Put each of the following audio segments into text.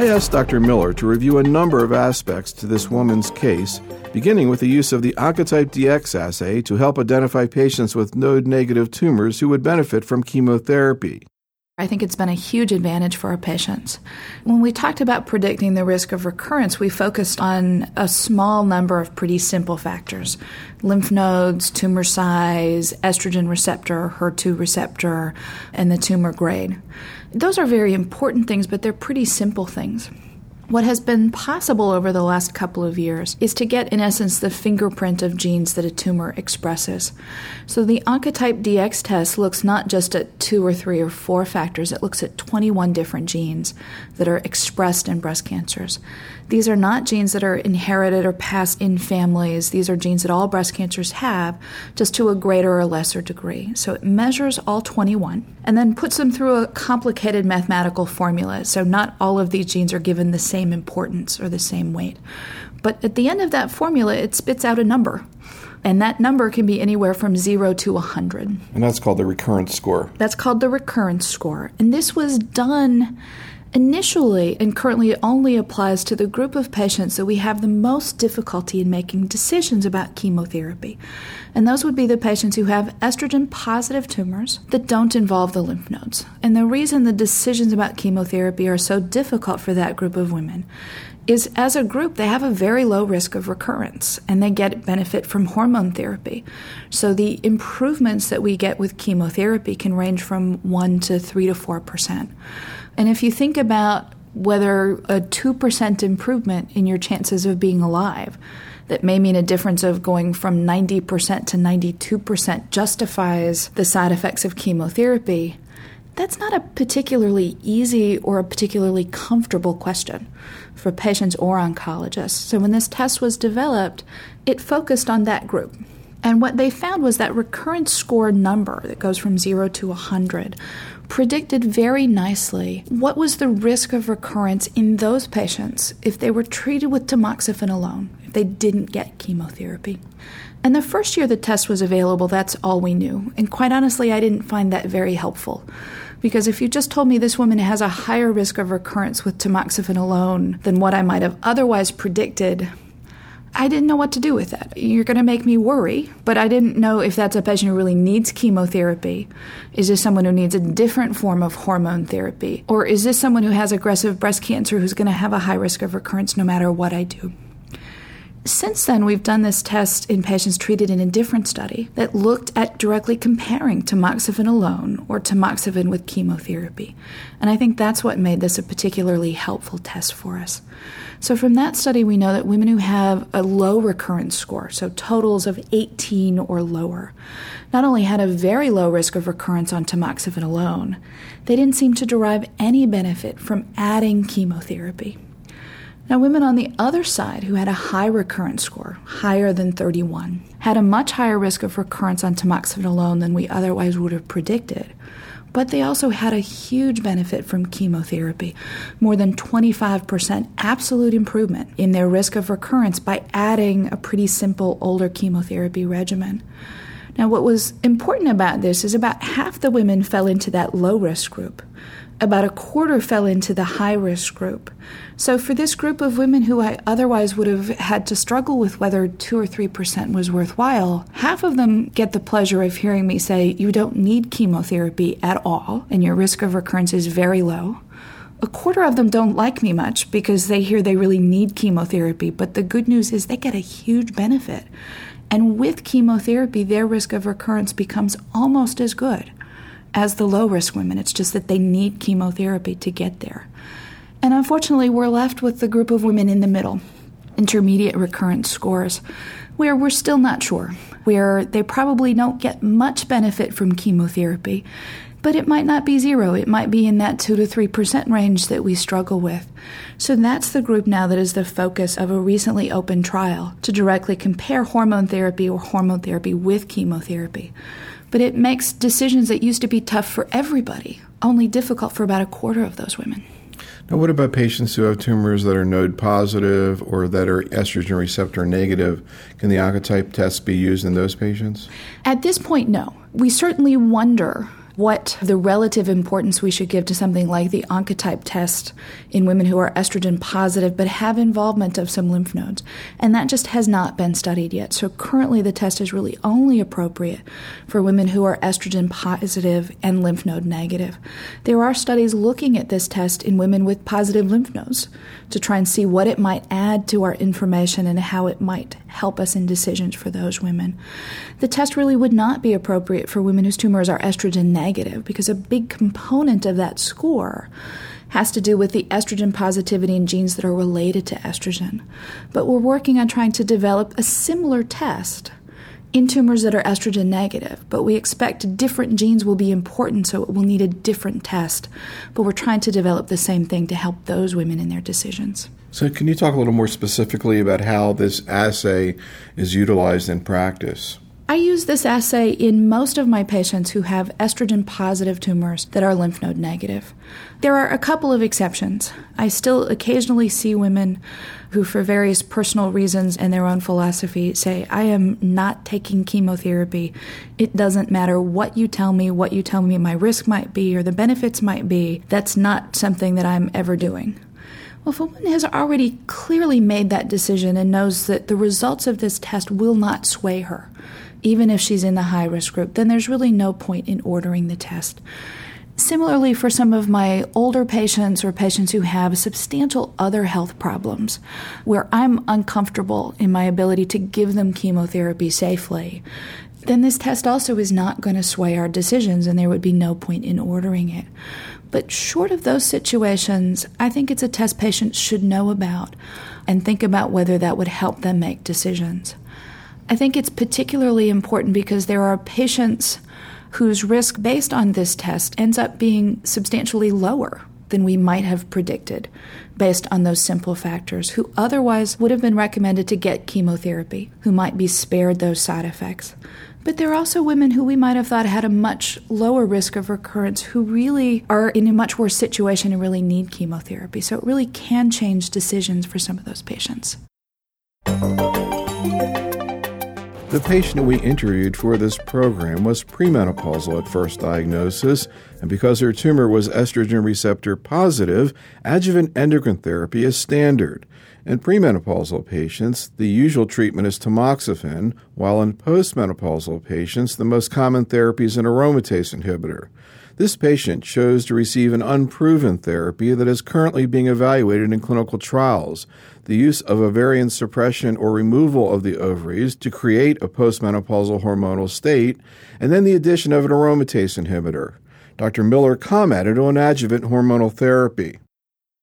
I asked Dr. Miller to review a number of aspects to this woman's case, beginning with the use of the Oncotype DX assay to help identify patients with node negative tumors who would benefit from chemotherapy. I think it's been a huge advantage for our patients. When we talked about predicting the risk of recurrence, we focused on a small number of pretty simple factors lymph nodes, tumor size, estrogen receptor, HER2 receptor, and the tumor grade. Those are very important things, but they're pretty simple things. What has been possible over the last couple of years is to get, in essence, the fingerprint of genes that a tumor expresses. So the Oncotype DX test looks not just at two or three or four factors, it looks at 21 different genes that are expressed in breast cancers. These are not genes that are inherited or passed in families. These are genes that all breast cancers have, just to a greater or lesser degree. So it measures all 21 and then puts them through a complicated mathematical formula. So not all of these genes are given the same importance or the same weight. But at the end of that formula, it spits out a number. And that number can be anywhere from 0 to 100. And that's called the recurrence score. That's called the recurrence score. And this was done Initially, and currently it only applies to the group of patients that we have the most difficulty in making decisions about chemotherapy. And those would be the patients who have estrogen positive tumors that don't involve the lymph nodes. And the reason the decisions about chemotherapy are so difficult for that group of women is as a group, they have a very low risk of recurrence and they get benefit from hormone therapy. So the improvements that we get with chemotherapy can range from 1 to 3 to 4 percent. And if you think about whether a 2% improvement in your chances of being alive, that may mean a difference of going from 90% to 92% justifies the side effects of chemotherapy, that's not a particularly easy or a particularly comfortable question for patients or oncologists. So when this test was developed, it focused on that group. And what they found was that recurrence score number that goes from 0 to 100 predicted very nicely what was the risk of recurrence in those patients if they were treated with tamoxifen alone, if they didn't get chemotherapy. And the first year the test was available, that's all we knew. And quite honestly, I didn't find that very helpful. Because if you just told me this woman has a higher risk of recurrence with tamoxifen alone than what I might have otherwise predicted, I didn't know what to do with that. You're going to make me worry, but I didn't know if that's a patient who really needs chemotherapy. Is this someone who needs a different form of hormone therapy? Or is this someone who has aggressive breast cancer who's going to have a high risk of recurrence no matter what I do? Since then, we've done this test in patients treated in a different study that looked at directly comparing tamoxifen alone or tamoxifen with chemotherapy. And I think that's what made this a particularly helpful test for us. So, from that study, we know that women who have a low recurrence score, so totals of 18 or lower, not only had a very low risk of recurrence on tamoxifen alone, they didn't seem to derive any benefit from adding chemotherapy. Now, women on the other side who had a high recurrence score, higher than 31, had a much higher risk of recurrence on tamoxifen alone than we otherwise would have predicted but they also had a huge benefit from chemotherapy more than 25% absolute improvement in their risk of recurrence by adding a pretty simple older chemotherapy regimen. Now, what was important about this is about half the women fell into that low risk group about a quarter fell into the high risk group. So, for this group of women who I otherwise would have had to struggle with whether 2 or 3% was worthwhile, half of them get the pleasure of hearing me say, You don't need chemotherapy at all, and your risk of recurrence is very low. A quarter of them don't like me much because they hear they really need chemotherapy, but the good news is they get a huge benefit. And with chemotherapy, their risk of recurrence becomes almost as good as the low risk women. It's just that they need chemotherapy to get there. And unfortunately, we're left with the group of women in the middle, intermediate recurrence scores, where we're still not sure, where they probably don't get much benefit from chemotherapy, but it might not be zero. It might be in that 2 to 3% range that we struggle with. So that's the group now that is the focus of a recently opened trial to directly compare hormone therapy or hormone therapy with chemotherapy but it makes decisions that used to be tough for everybody only difficult for about a quarter of those women. Now, what about patients who have tumors that are node positive or that are estrogen receptor negative? Can the Oncotype test be used in those patients? At this point, no. We certainly wonder what the relative importance we should give to something like the Oncotype test in women who are estrogen positive but have involvement of some lymph nodes. And that just has not been studied yet. So currently the test is really only appropriate for women who are estrogen positive and lymph node negative. There are studies looking at this test in women with positive lymph nodes to try and see what it might add to our information and how it might help us in decisions for those women. The test really would not be appropriate for women whose tumors are estrogen negative because a big component of that score has to do with the estrogen positivity in genes that are related to estrogen. But we're working on trying to develop a similar test in tumors that are estrogen negative, but we expect different genes will be important, so it will need a different test. But we're trying to develop the same thing to help those women in their decisions. So, can you talk a little more specifically about how this assay is utilized in practice? I use this assay in most of my patients who have estrogen positive tumors that are lymph node negative. There are a couple of exceptions. I still occasionally see women who, for various personal reasons and their own philosophy, say, I am not taking chemotherapy. It doesn't matter what you tell me, what you tell me my risk might be or the benefits might be. That's not something that I'm ever doing. Well, if a woman has already clearly made that decision and knows that the results of this test will not sway her, even if she's in the high risk group, then there's really no point in ordering the test. Similarly, for some of my older patients or patients who have substantial other health problems, where I'm uncomfortable in my ability to give them chemotherapy safely, then this test also is not going to sway our decisions and there would be no point in ordering it. But short of those situations, I think it's a test patients should know about and think about whether that would help them make decisions. I think it's particularly important because there are patients whose risk based on this test ends up being substantially lower than we might have predicted based on those simple factors, who otherwise would have been recommended to get chemotherapy, who might be spared those side effects. But there are also women who we might have thought had a much lower risk of recurrence who really are in a much worse situation and really need chemotherapy. So it really can change decisions for some of those patients. The patient we interviewed for this program was premenopausal at first diagnosis, and because her tumor was estrogen receptor positive, adjuvant endocrine therapy is standard. In premenopausal patients, the usual treatment is tamoxifen, while in postmenopausal patients, the most common therapy is an aromatase inhibitor. This patient chose to receive an unproven therapy that is currently being evaluated in clinical trials the use of ovarian suppression or removal of the ovaries to create a postmenopausal hormonal state, and then the addition of an aromatase inhibitor. Dr. Miller commented on adjuvant hormonal therapy.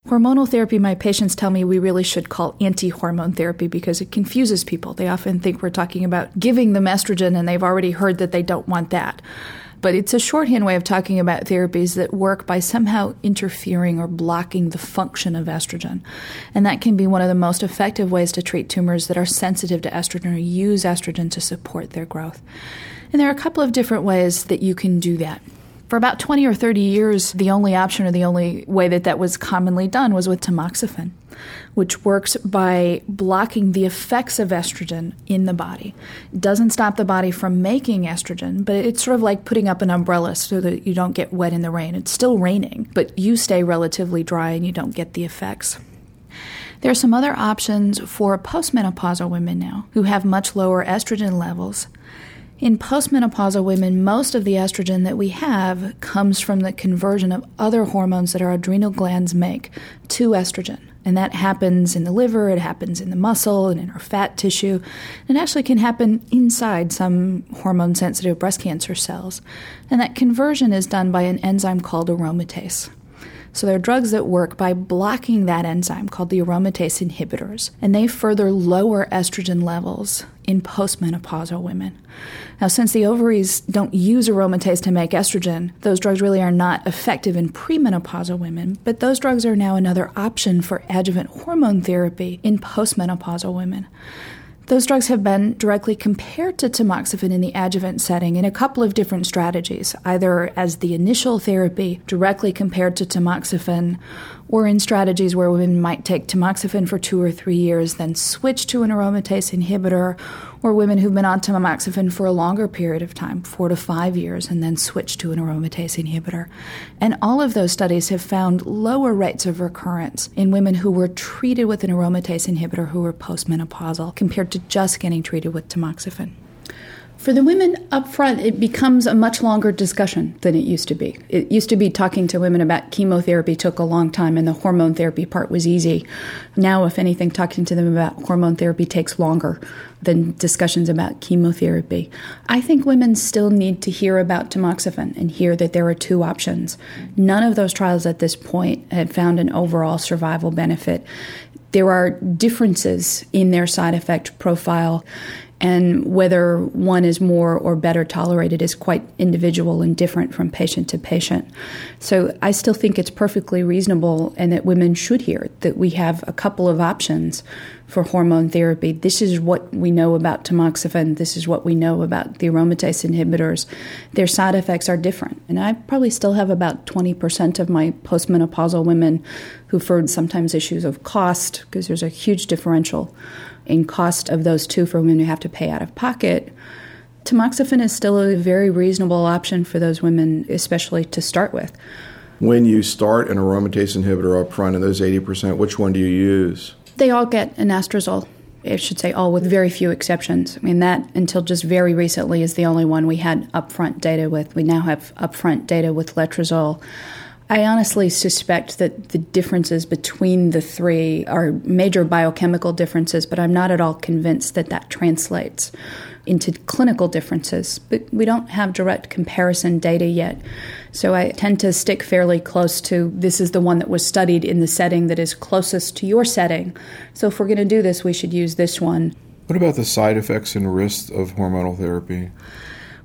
Hormonal therapy, my patients tell me we really should call anti hormone therapy because it confuses people. They often think we're talking about giving them estrogen and they've already heard that they don't want that. But it's a shorthand way of talking about therapies that work by somehow interfering or blocking the function of estrogen. And that can be one of the most effective ways to treat tumors that are sensitive to estrogen or use estrogen to support their growth. And there are a couple of different ways that you can do that. For about 20 or 30 years, the only option or the only way that that was commonly done was with tamoxifen, which works by blocking the effects of estrogen in the body. It doesn't stop the body from making estrogen, but it's sort of like putting up an umbrella so that you don't get wet in the rain. It's still raining, but you stay relatively dry and you don't get the effects. There are some other options for postmenopausal women now who have much lower estrogen levels in postmenopausal women, most of the estrogen that we have comes from the conversion of other hormones that our adrenal glands make to estrogen. And that happens in the liver, it happens in the muscle, and in our fat tissue. It actually can happen inside some hormone sensitive breast cancer cells. And that conversion is done by an enzyme called aromatase. So there are drugs that work by blocking that enzyme called the aromatase inhibitors, and they further lower estrogen levels in postmenopausal women. Now, since the ovaries don't use aromatase to make estrogen, those drugs really are not effective in premenopausal women, but those drugs are now another option for adjuvant hormone therapy in postmenopausal women. Those drugs have been directly compared to tamoxifen in the adjuvant setting in a couple of different strategies, either as the initial therapy directly compared to tamoxifen, or in strategies where women might take tamoxifen for two or three years, then switch to an aromatase inhibitor, or women who've been on tamoxifen for a longer period of time, four to five years, and then switch to an aromatase inhibitor. And all of those studies have found lower rates of recurrence in women who were treated with an aromatase inhibitor who were postmenopausal compared to just getting treated with tamoxifen. For the women up front, it becomes a much longer discussion than it used to be. It used to be talking to women about chemotherapy took a long time and the hormone therapy part was easy. Now, if anything, talking to them about hormone therapy takes longer than discussions about chemotherapy. I think women still need to hear about tamoxifen and hear that there are two options. None of those trials at this point have found an overall survival benefit. There are differences in their side effect profile and whether one is more or better tolerated is quite individual and different from patient to patient. So I still think it's perfectly reasonable and that women should hear that we have a couple of options for hormone therapy. This is what we know about tamoxifen. This is what we know about the aromatase inhibitors. Their side effects are different. And I probably still have about 20% of my postmenopausal women who've heard sometimes issues of cost because there's a huge differential in cost of those two for women who have to pay out of pocket, tamoxifen is still a very reasonable option for those women, especially to start with. When you start an aromatase inhibitor up front in those 80%, which one do you use? They all get anastrozole. I should say all with very few exceptions. I mean, that until just very recently is the only one we had upfront data with. We now have upfront data with letrozole. I honestly suspect that the differences between the three are major biochemical differences, but I'm not at all convinced that that translates into clinical differences. But we don't have direct comparison data yet. So I tend to stick fairly close to this is the one that was studied in the setting that is closest to your setting. So if we're going to do this, we should use this one. What about the side effects and risks of hormonal therapy?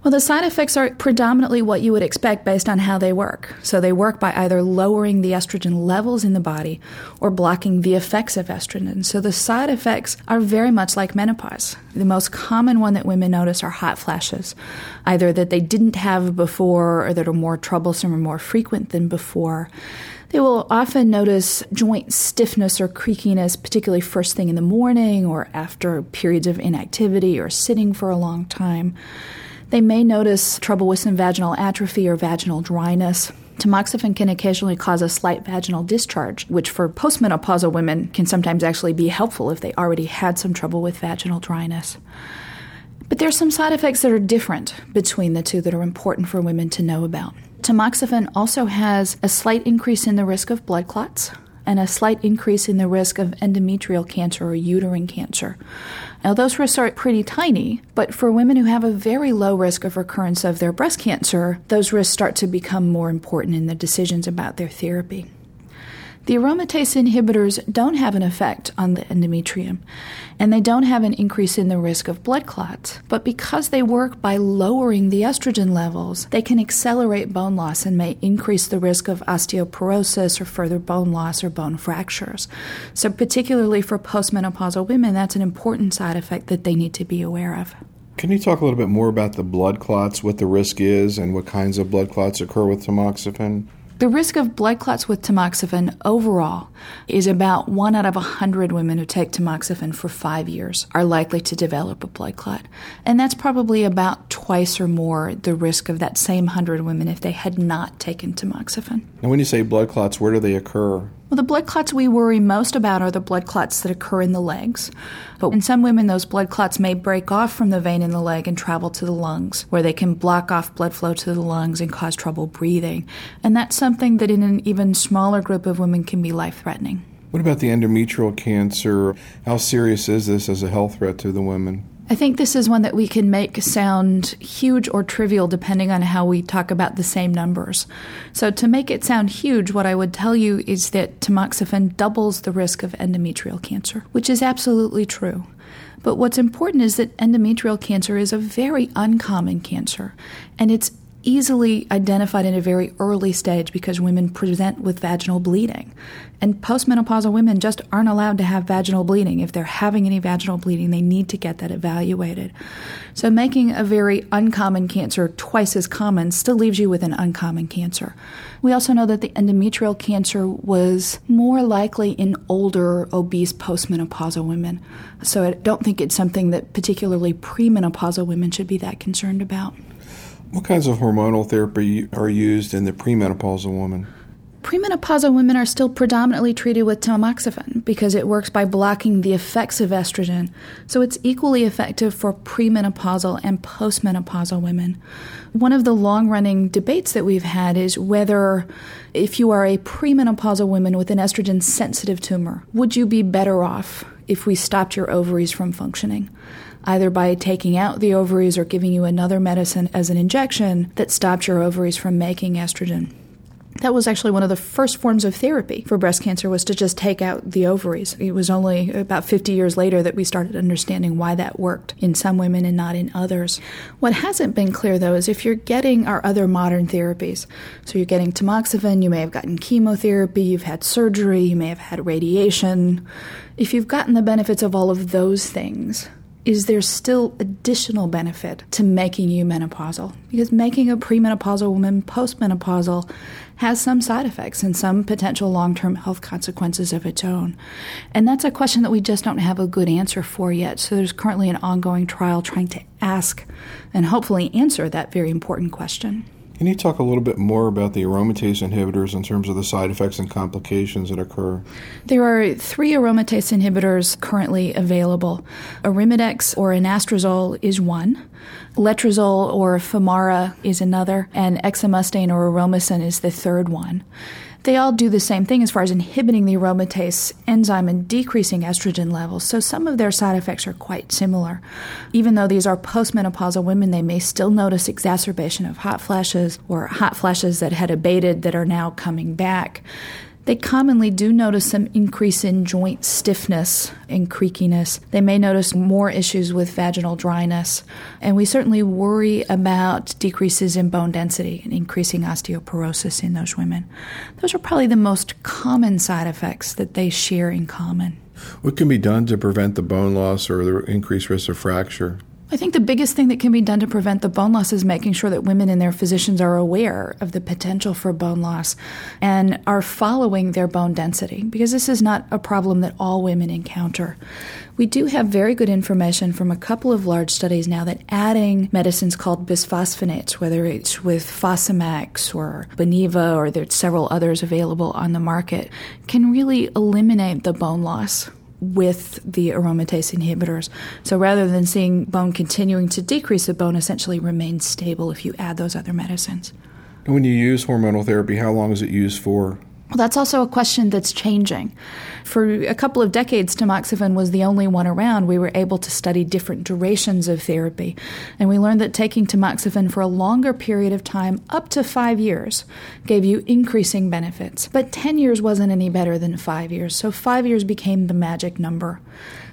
Well, the side effects are predominantly what you would expect based on how they work. So they work by either lowering the estrogen levels in the body or blocking the effects of estrogen. So the side effects are very much like menopause. The most common one that women notice are hot flashes, either that they didn't have before or that are more troublesome or more frequent than before. They will often notice joint stiffness or creakiness, particularly first thing in the morning or after periods of inactivity or sitting for a long time. They may notice trouble with some vaginal atrophy or vaginal dryness. Tamoxifen can occasionally cause a slight vaginal discharge, which for postmenopausal women can sometimes actually be helpful if they already had some trouble with vaginal dryness. But there are some side effects that are different between the two that are important for women to know about. Tamoxifen also has a slight increase in the risk of blood clots and a slight increase in the risk of endometrial cancer or uterine cancer. Now, those risks are pretty tiny, but for women who have a very low risk of recurrence of their breast cancer, those risks start to become more important in the decisions about their therapy. The aromatase inhibitors don't have an effect on the endometrium, and they don't have an increase in the risk of blood clots. But because they work by lowering the estrogen levels, they can accelerate bone loss and may increase the risk of osteoporosis or further bone loss or bone fractures. So, particularly for postmenopausal women, that's an important side effect that they need to be aware of. Can you talk a little bit more about the blood clots, what the risk is, and what kinds of blood clots occur with tamoxifen? The risk of blood clots with tamoxifen overall is about one out of a 100 women who take tamoxifen for five years are likely to develop a blood clot. And that's probably about twice or more the risk of that same 100 women if they had not taken tamoxifen. And when you say blood clots, where do they occur? Well, the blood clots we worry most about are the blood clots that occur in the legs. But in some women, those blood clots may break off from the vein in the leg and travel to the lungs, where they can block off blood flow to the lungs and cause trouble breathing. And that's something that in an even smaller group of women can be life threatening. What about the endometrial cancer? How serious is this as a health threat to the women? I think this is one that we can make sound huge or trivial depending on how we talk about the same numbers. So, to make it sound huge, what I would tell you is that tamoxifen doubles the risk of endometrial cancer, which is absolutely true. But what's important is that endometrial cancer is a very uncommon cancer, and it's easily identified in a very early stage because women present with vaginal bleeding. And postmenopausal women just aren't allowed to have vaginal bleeding. If they're having any vaginal bleeding, they need to get that evaluated. So making a very uncommon cancer twice as common still leaves you with an uncommon cancer. We also know that the endometrial cancer was more likely in older, obese postmenopausal women. So I don't think it's something that particularly premenopausal women should be that concerned about. What kinds of hormonal therapy are used in the premenopausal woman? Premenopausal women are still predominantly treated with tamoxifen because it works by blocking the effects of estrogen. So it's equally effective for premenopausal and postmenopausal women. One of the long running debates that we've had is whether, if you are a premenopausal woman with an estrogen sensitive tumor, would you be better off if we stopped your ovaries from functioning? Either by taking out the ovaries or giving you another medicine as an injection that stopped your ovaries from making estrogen. That was actually one of the first forms of therapy for breast cancer was to just take out the ovaries. It was only about 50 years later that we started understanding why that worked in some women and not in others. What hasn't been clear though is if you're getting our other modern therapies, so you're getting tamoxifen, you may have gotten chemotherapy, you've had surgery, you may have had radiation. If you've gotten the benefits of all of those things, is there still additional benefit to making you menopausal? Because making a premenopausal woman postmenopausal has some side effects and some potential long term health consequences of its own. And that's a question that we just don't have a good answer for yet. So there's currently an ongoing trial trying to ask and hopefully answer that very important question. Can you talk a little bit more about the aromatase inhibitors in terms of the side effects and complications that occur? There are three aromatase inhibitors currently available. Arimidex or anastrozole is one. Letrozole or Femara is another, and exemestane or aromasin is the third one. They all do the same thing as far as inhibiting the aromatase enzyme and decreasing estrogen levels, so some of their side effects are quite similar. Even though these are postmenopausal women, they may still notice exacerbation of hot flashes or hot flashes that had abated that are now coming back. They commonly do notice some increase in joint stiffness and creakiness. They may notice more issues with vaginal dryness. And we certainly worry about decreases in bone density and increasing osteoporosis in those women. Those are probably the most common side effects that they share in common. What can be done to prevent the bone loss or the increased risk of fracture? I think the biggest thing that can be done to prevent the bone loss is making sure that women and their physicians are aware of the potential for bone loss and are following their bone density because this is not a problem that all women encounter. We do have very good information from a couple of large studies now that adding medicines called bisphosphonates, whether it's with Fosamax or Boniva or there's several others available on the market, can really eliminate the bone loss with the aromatase inhibitors. So rather than seeing bone continuing to decrease, the bone essentially remains stable if you add those other medicines. And when you use hormonal therapy, how long is it used for? That's also a question that's changing. For a couple of decades, tamoxifen was the only one around. We were able to study different durations of therapy. And we learned that taking tamoxifen for a longer period of time, up to five years, gave you increasing benefits. But 10 years wasn't any better than five years, so five years became the magic number.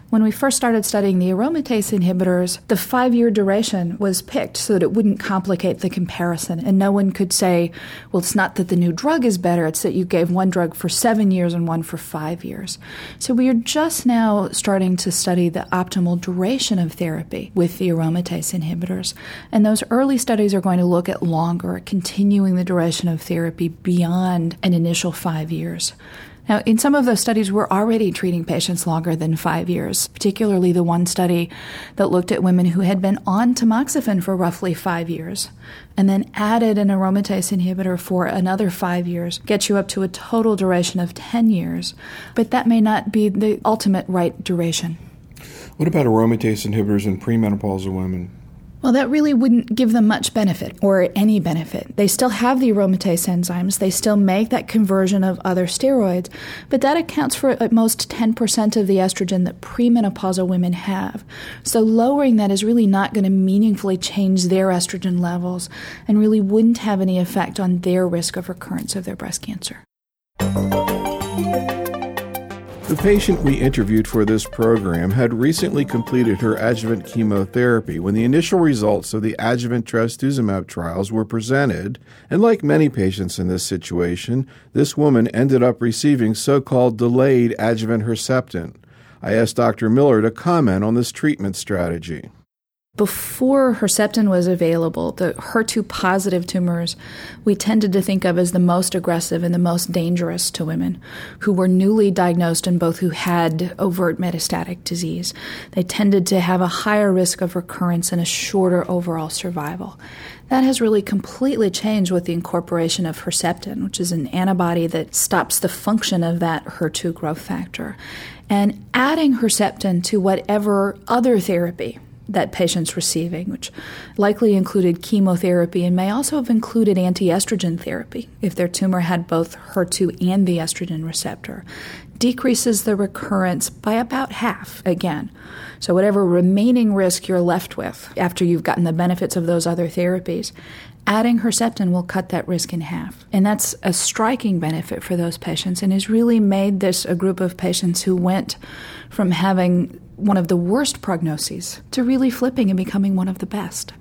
When we first started studying the aromatase inhibitors, the five year duration was picked so that it wouldn't complicate the comparison. And no one could say, well, it's not that the new drug is better, it's that you gave one drug for seven years and one for five years. So we are just now starting to study the optimal duration of therapy with the aromatase inhibitors. And those early studies are going to look at longer, continuing the duration of therapy beyond an initial five years. Now, in some of those studies, we're already treating patients longer than five years, particularly the one study that looked at women who had been on tamoxifen for roughly five years and then added an aromatase inhibitor for another five years, gets you up to a total duration of 10 years. But that may not be the ultimate right duration. What about aromatase inhibitors in premenopausal women? Well, that really wouldn't give them much benefit or any benefit. They still have the aromatase enzymes, they still make that conversion of other steroids, but that accounts for at most 10% of the estrogen that premenopausal women have. So lowering that is really not going to meaningfully change their estrogen levels and really wouldn't have any effect on their risk of recurrence of their breast cancer. The patient we interviewed for this program had recently completed her adjuvant chemotherapy when the initial results of the adjuvant trastuzumab trials were presented, and like many patients in this situation, this woman ended up receiving so-called delayed adjuvant Herceptin. I asked Dr. Miller to comment on this treatment strategy before Herceptin was available, the HER2 positive tumors we tended to think of as the most aggressive and the most dangerous to women who were newly diagnosed and both who had overt metastatic disease. They tended to have a higher risk of recurrence and a shorter overall survival. That has really completely changed with the incorporation of Herceptin, which is an antibody that stops the function of that HER2 growth factor. And adding Herceptin to whatever other therapy that patient's receiving, which likely included chemotherapy and may also have included anti-estrogen therapy if their tumor had both HER2 and the estrogen receptor, decreases the recurrence by about half again. So, whatever remaining risk you're left with after you've gotten the benefits of those other therapies, adding Herceptin will cut that risk in half. And that's a striking benefit for those patients and has really made this a group of patients who went from having one of the worst prognoses to really flipping and becoming one of the best.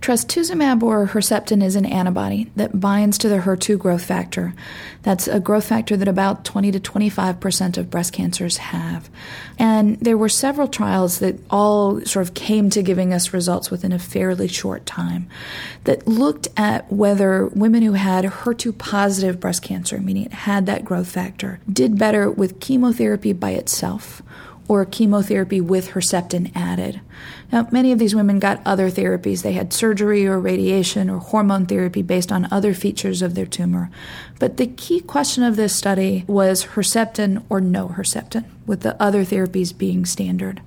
Trastuzumab or Herceptin is an antibody that binds to the HER2 growth factor. That's a growth factor that about 20 to 25 percent of breast cancers have. And there were several trials that all sort of came to giving us results within a fairly short time that looked at whether women who had HER2 positive breast cancer, meaning it had that growth factor, did better with chemotherapy by itself or chemotherapy with Herceptin added. Now, many of these women got other therapies. They had surgery or radiation or hormone therapy based on other features of their tumor. But the key question of this study was Herceptin or no Herceptin, with the other therapies being standard.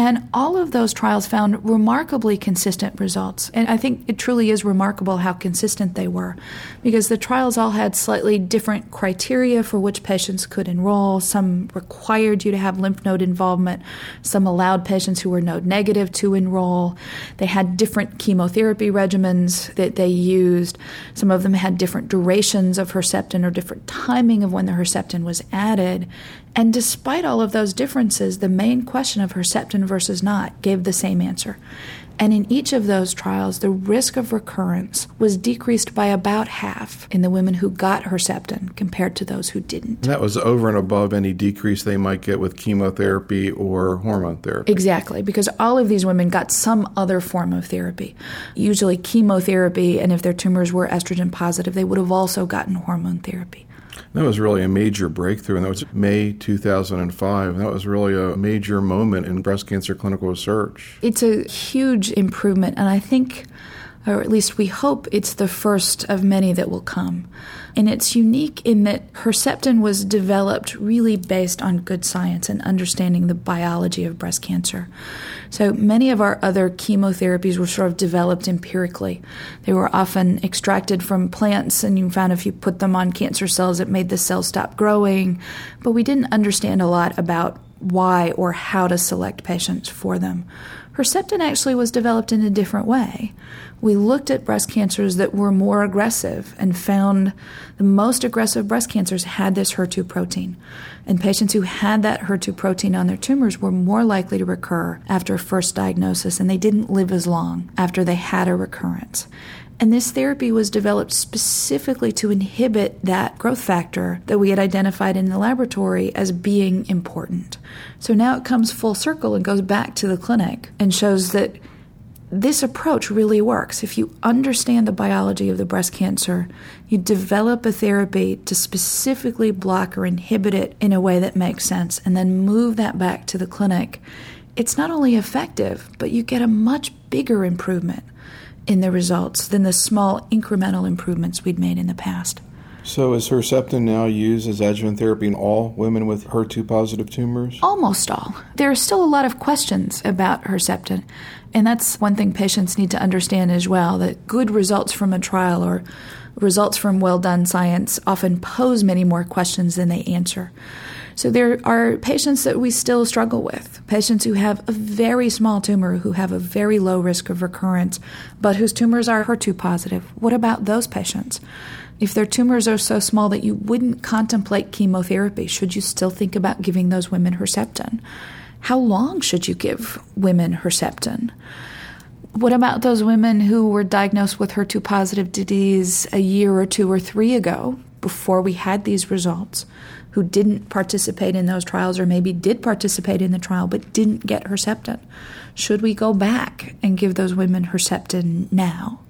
And all of those trials found remarkably consistent results. And I think it truly is remarkable how consistent they were because the trials all had slightly different criteria for which patients could enroll. Some required you to have lymph node involvement, some allowed patients who were node negative to enroll. They had different chemotherapy regimens that they used. Some of them had different durations of Herceptin or different timing of when the Herceptin was added. And despite all of those differences, the main question of Herceptin versus not gave the same answer. And in each of those trials, the risk of recurrence was decreased by about half in the women who got Herceptin compared to those who didn't. And that was over and above any decrease they might get with chemotherapy or hormone therapy. Exactly, because all of these women got some other form of therapy, usually chemotherapy, and if their tumors were estrogen positive, they would have also gotten hormone therapy. That was really a major breakthrough, and that was May 2005. That was really a major moment in breast cancer clinical research. It's a huge improvement, and I think or at least we hope it's the first of many that will come. And it's unique in that Herceptin was developed really based on good science and understanding the biology of breast cancer. So many of our other chemotherapies were sort of developed empirically. They were often extracted from plants, and you found if you put them on cancer cells, it made the cells stop growing. But we didn't understand a lot about why or how to select patients for them. Herceptin actually was developed in a different way. We looked at breast cancers that were more aggressive and found the most aggressive breast cancers had this HER2 protein. And patients who had that HER2 protein on their tumors were more likely to recur after first diagnosis, and they didn't live as long after they had a recurrence. And this therapy was developed specifically to inhibit that growth factor that we had identified in the laboratory as being important. So now it comes full circle and goes back to the clinic and shows that this approach really works. If you understand the biology of the breast cancer, you develop a therapy to specifically block or inhibit it in a way that makes sense, and then move that back to the clinic. It's not only effective, but you get a much bigger improvement in the results than the small incremental improvements we'd made in the past. So, is Herceptin now used as adjuvant therapy in all women with HER2 positive tumors? Almost all. There are still a lot of questions about Herceptin, and that's one thing patients need to understand as well that good results from a trial or results from well done science often pose many more questions than they answer. So there are patients that we still struggle with, patients who have a very small tumor, who have a very low risk of recurrence, but whose tumors are HER2 positive. What about those patients? If their tumors are so small that you wouldn't contemplate chemotherapy, should you still think about giving those women Herceptin? How long should you give women Herceptin? What about those women who were diagnosed with HER2 positive disease a year or two or three ago, before we had these results, who didn't participate in those trials or maybe did participate in the trial but didn't get Herceptin? Should we go back and give those women Herceptin now?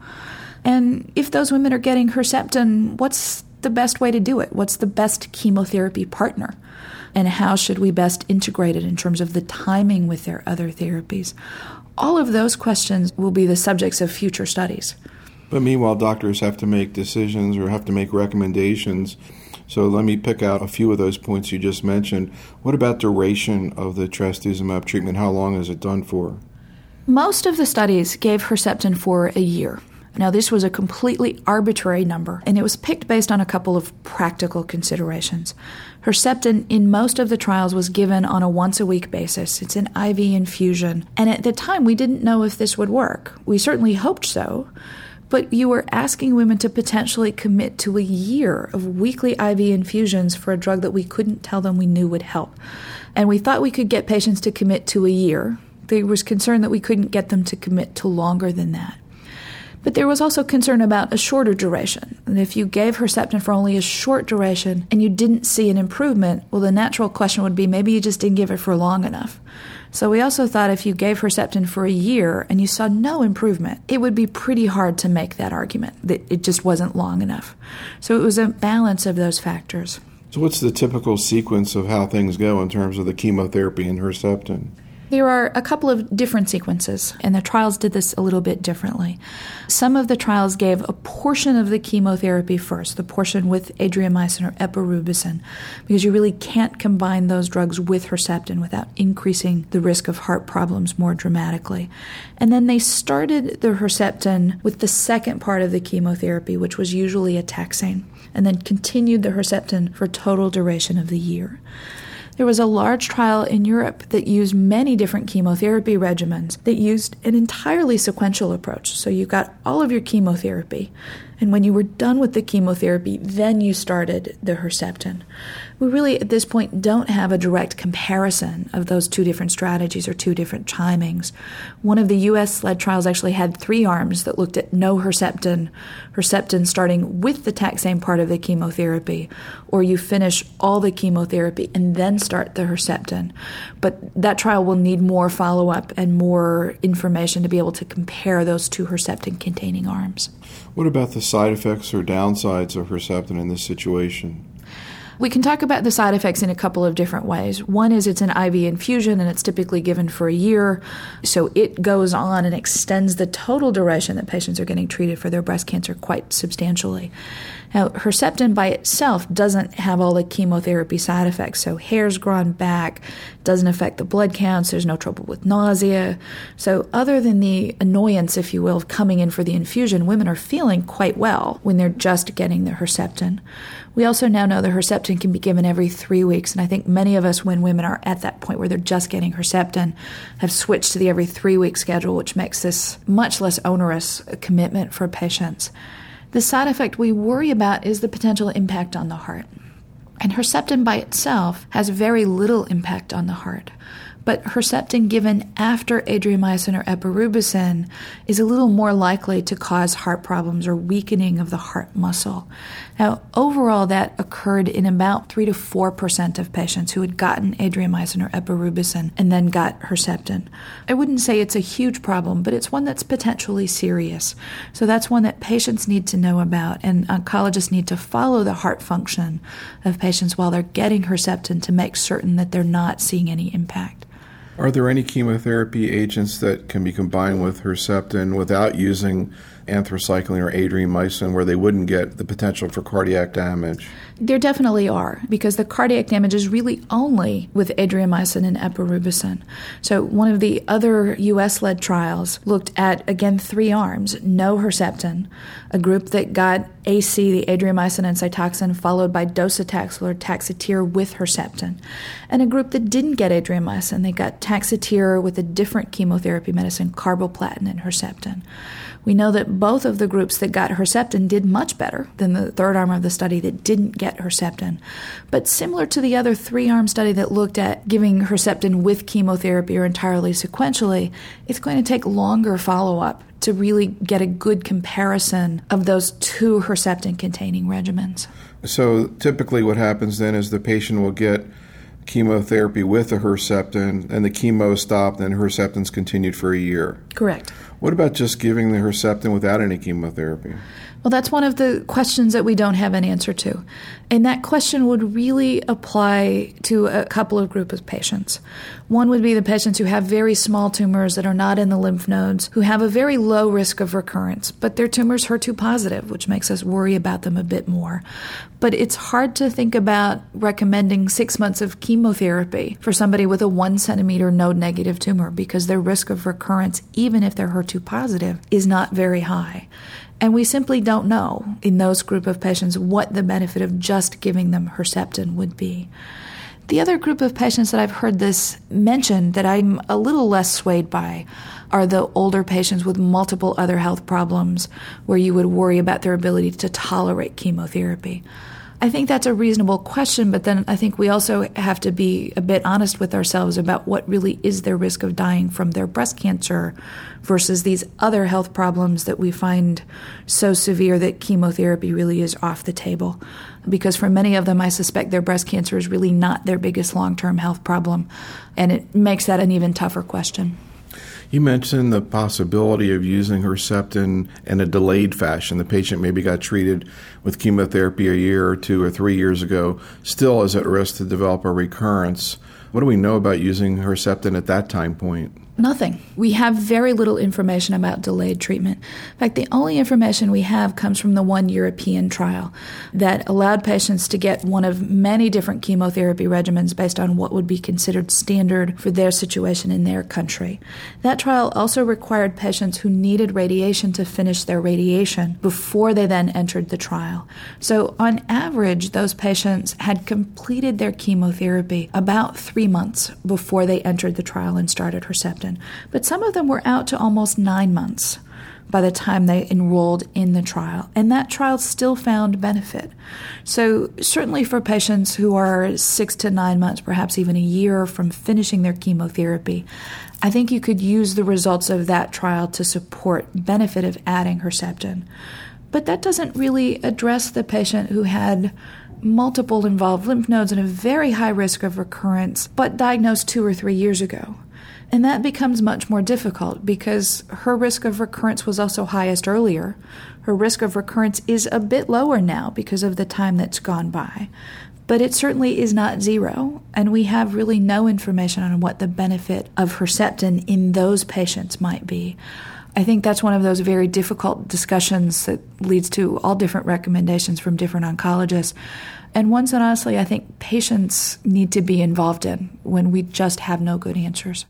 And if those women are getting Herceptin, what's the best way to do it? What's the best chemotherapy partner? And how should we best integrate it in terms of the timing with their other therapies? All of those questions will be the subjects of future studies. But meanwhile, doctors have to make decisions or have to make recommendations. So let me pick out a few of those points you just mentioned. What about duration of the trastuzumab treatment? How long is it done for? Most of the studies gave Herceptin for a year. Now, this was a completely arbitrary number, and it was picked based on a couple of practical considerations. Herceptin in most of the trials was given on a once a week basis. It's an IV infusion. And at the time, we didn't know if this would work. We certainly hoped so. But you were asking women to potentially commit to a year of weekly IV infusions for a drug that we couldn't tell them we knew would help. And we thought we could get patients to commit to a year. There was concern that we couldn't get them to commit to longer than that. But there was also concern about a shorter duration. And if you gave Herceptin for only a short duration and you didn't see an improvement, well, the natural question would be maybe you just didn't give it for long enough. So we also thought if you gave Herceptin for a year and you saw no improvement, it would be pretty hard to make that argument that it just wasn't long enough. So it was a balance of those factors. So, what's the typical sequence of how things go in terms of the chemotherapy and Herceptin? There are a couple of different sequences, and the trials did this a little bit differently. Some of the trials gave a portion of the chemotherapy first, the portion with adriamycin or epirubicin, because you really can't combine those drugs with Herceptin without increasing the risk of heart problems more dramatically. And then they started the Herceptin with the second part of the chemotherapy, which was usually a taxane, and then continued the Herceptin for total duration of the year. There was a large trial in Europe that used many different chemotherapy regimens that used an entirely sequential approach. So you got all of your chemotherapy, and when you were done with the chemotherapy, then you started the Herceptin. We really, at this point, don't have a direct comparison of those two different strategies or two different timings. One of the US led trials actually had three arms that looked at no Herceptin, Herceptin starting with the taxane part of the chemotherapy, or you finish all the chemotherapy and then start the Herceptin. But that trial will need more follow up and more information to be able to compare those two Herceptin containing arms. What about the side effects or downsides of Herceptin in this situation? We can talk about the side effects in a couple of different ways. One is it's an IV infusion and it's typically given for a year, so it goes on and extends the total duration that patients are getting treated for their breast cancer quite substantially. Now, Herceptin by itself doesn't have all the chemotherapy side effects. So, hair's grown back, doesn't affect the blood counts, there's no trouble with nausea. So, other than the annoyance, if you will, of coming in for the infusion, women are feeling quite well when they're just getting the Herceptin. We also now know that Herceptin can be given every three weeks, and I think many of us, when women are at that point where they're just getting Herceptin, have switched to the every three week schedule, which makes this much less onerous commitment for patients. The side effect we worry about is the potential impact on the heart. And Herceptin by itself has very little impact on the heart but Herceptin given after adriamycin or epirubicin is a little more likely to cause heart problems or weakening of the heart muscle. Now, overall, that occurred in about 3 to 4% of patients who had gotten adriamycin or epirubicin and then got Herceptin. I wouldn't say it's a huge problem, but it's one that's potentially serious. So that's one that patients need to know about, and oncologists need to follow the heart function of patients while they're getting Herceptin to make certain that they're not seeing any impact. Are there any chemotherapy agents that can be combined with Herceptin without using anthracycline or adriamycin where they wouldn't get the potential for cardiac damage? There definitely are, because the cardiac damage is really only with adriamycin and epirubicin. So, one of the other US led trials looked at, again, three arms no Herceptin, a group that got AC, the adriamycin and Cytoxan, followed by docetaxel or Taxotere with Herceptin, and a group that didn't get adriamycin. They got Taxotere with a different chemotherapy medicine, carboplatin and Herceptin. We know that both of the groups that got Herceptin did much better than the third arm of the study that didn't get Herceptin. But similar to the other three arm study that looked at giving Herceptin with chemotherapy or entirely sequentially, it's going to take longer follow up to really get a good comparison of those two Herceptin containing regimens. So typically, what happens then is the patient will get chemotherapy with the Herceptin, and the chemo stopped, and Herceptin's continued for a year. Correct. What about just giving the Herceptin without any chemotherapy? Well, that's one of the questions that we don't have an answer to. And that question would really apply to a couple of groups of patients. One would be the patients who have very small tumors that are not in the lymph nodes, who have a very low risk of recurrence, but their tumors HER2 positive, which makes us worry about them a bit more. But it's hard to think about recommending six months of chemotherapy for somebody with a one centimeter node negative tumor because their risk of recurrence, even if they're HER2 positive, is not very high. And we simply don't know in those group of patients what the benefit of just giving them Herceptin would be. The other group of patients that I've heard this mentioned that I'm a little less swayed by are the older patients with multiple other health problems where you would worry about their ability to tolerate chemotherapy. I think that's a reasonable question, but then I think we also have to be a bit honest with ourselves about what really is their risk of dying from their breast cancer versus these other health problems that we find so severe that chemotherapy really is off the table. Because for many of them, I suspect their breast cancer is really not their biggest long term health problem, and it makes that an even tougher question. You mentioned the possibility of using Herceptin in a delayed fashion. The patient maybe got treated with chemotherapy a year or two or three years ago, still is at risk to develop a recurrence. What do we know about using Herceptin at that time point? Nothing. We have very little information about delayed treatment. In fact, the only information we have comes from the one European trial that allowed patients to get one of many different chemotherapy regimens based on what would be considered standard for their situation in their country. That trial also required patients who needed radiation to finish their radiation before they then entered the trial. So, on average, those patients had completed their chemotherapy about three months before they entered the trial and started Herceptin but some of them were out to almost nine months by the time they enrolled in the trial. And that trial still found benefit. So, certainly for patients who are six to nine months, perhaps even a year from finishing their chemotherapy, I think you could use the results of that trial to support benefit of adding Herceptin. But that doesn't really address the patient who had multiple involved lymph nodes and a very high risk of recurrence, but diagnosed two or three years ago. And that becomes much more difficult because her risk of recurrence was also highest earlier. Her risk of recurrence is a bit lower now because of the time that's gone by. But it certainly is not zero, and we have really no information on what the benefit of Herceptin in those patients might be. I think that's one of those very difficult discussions that leads to all different recommendations from different oncologists. And ones that honestly I think patients need to be involved in when we just have no good answers.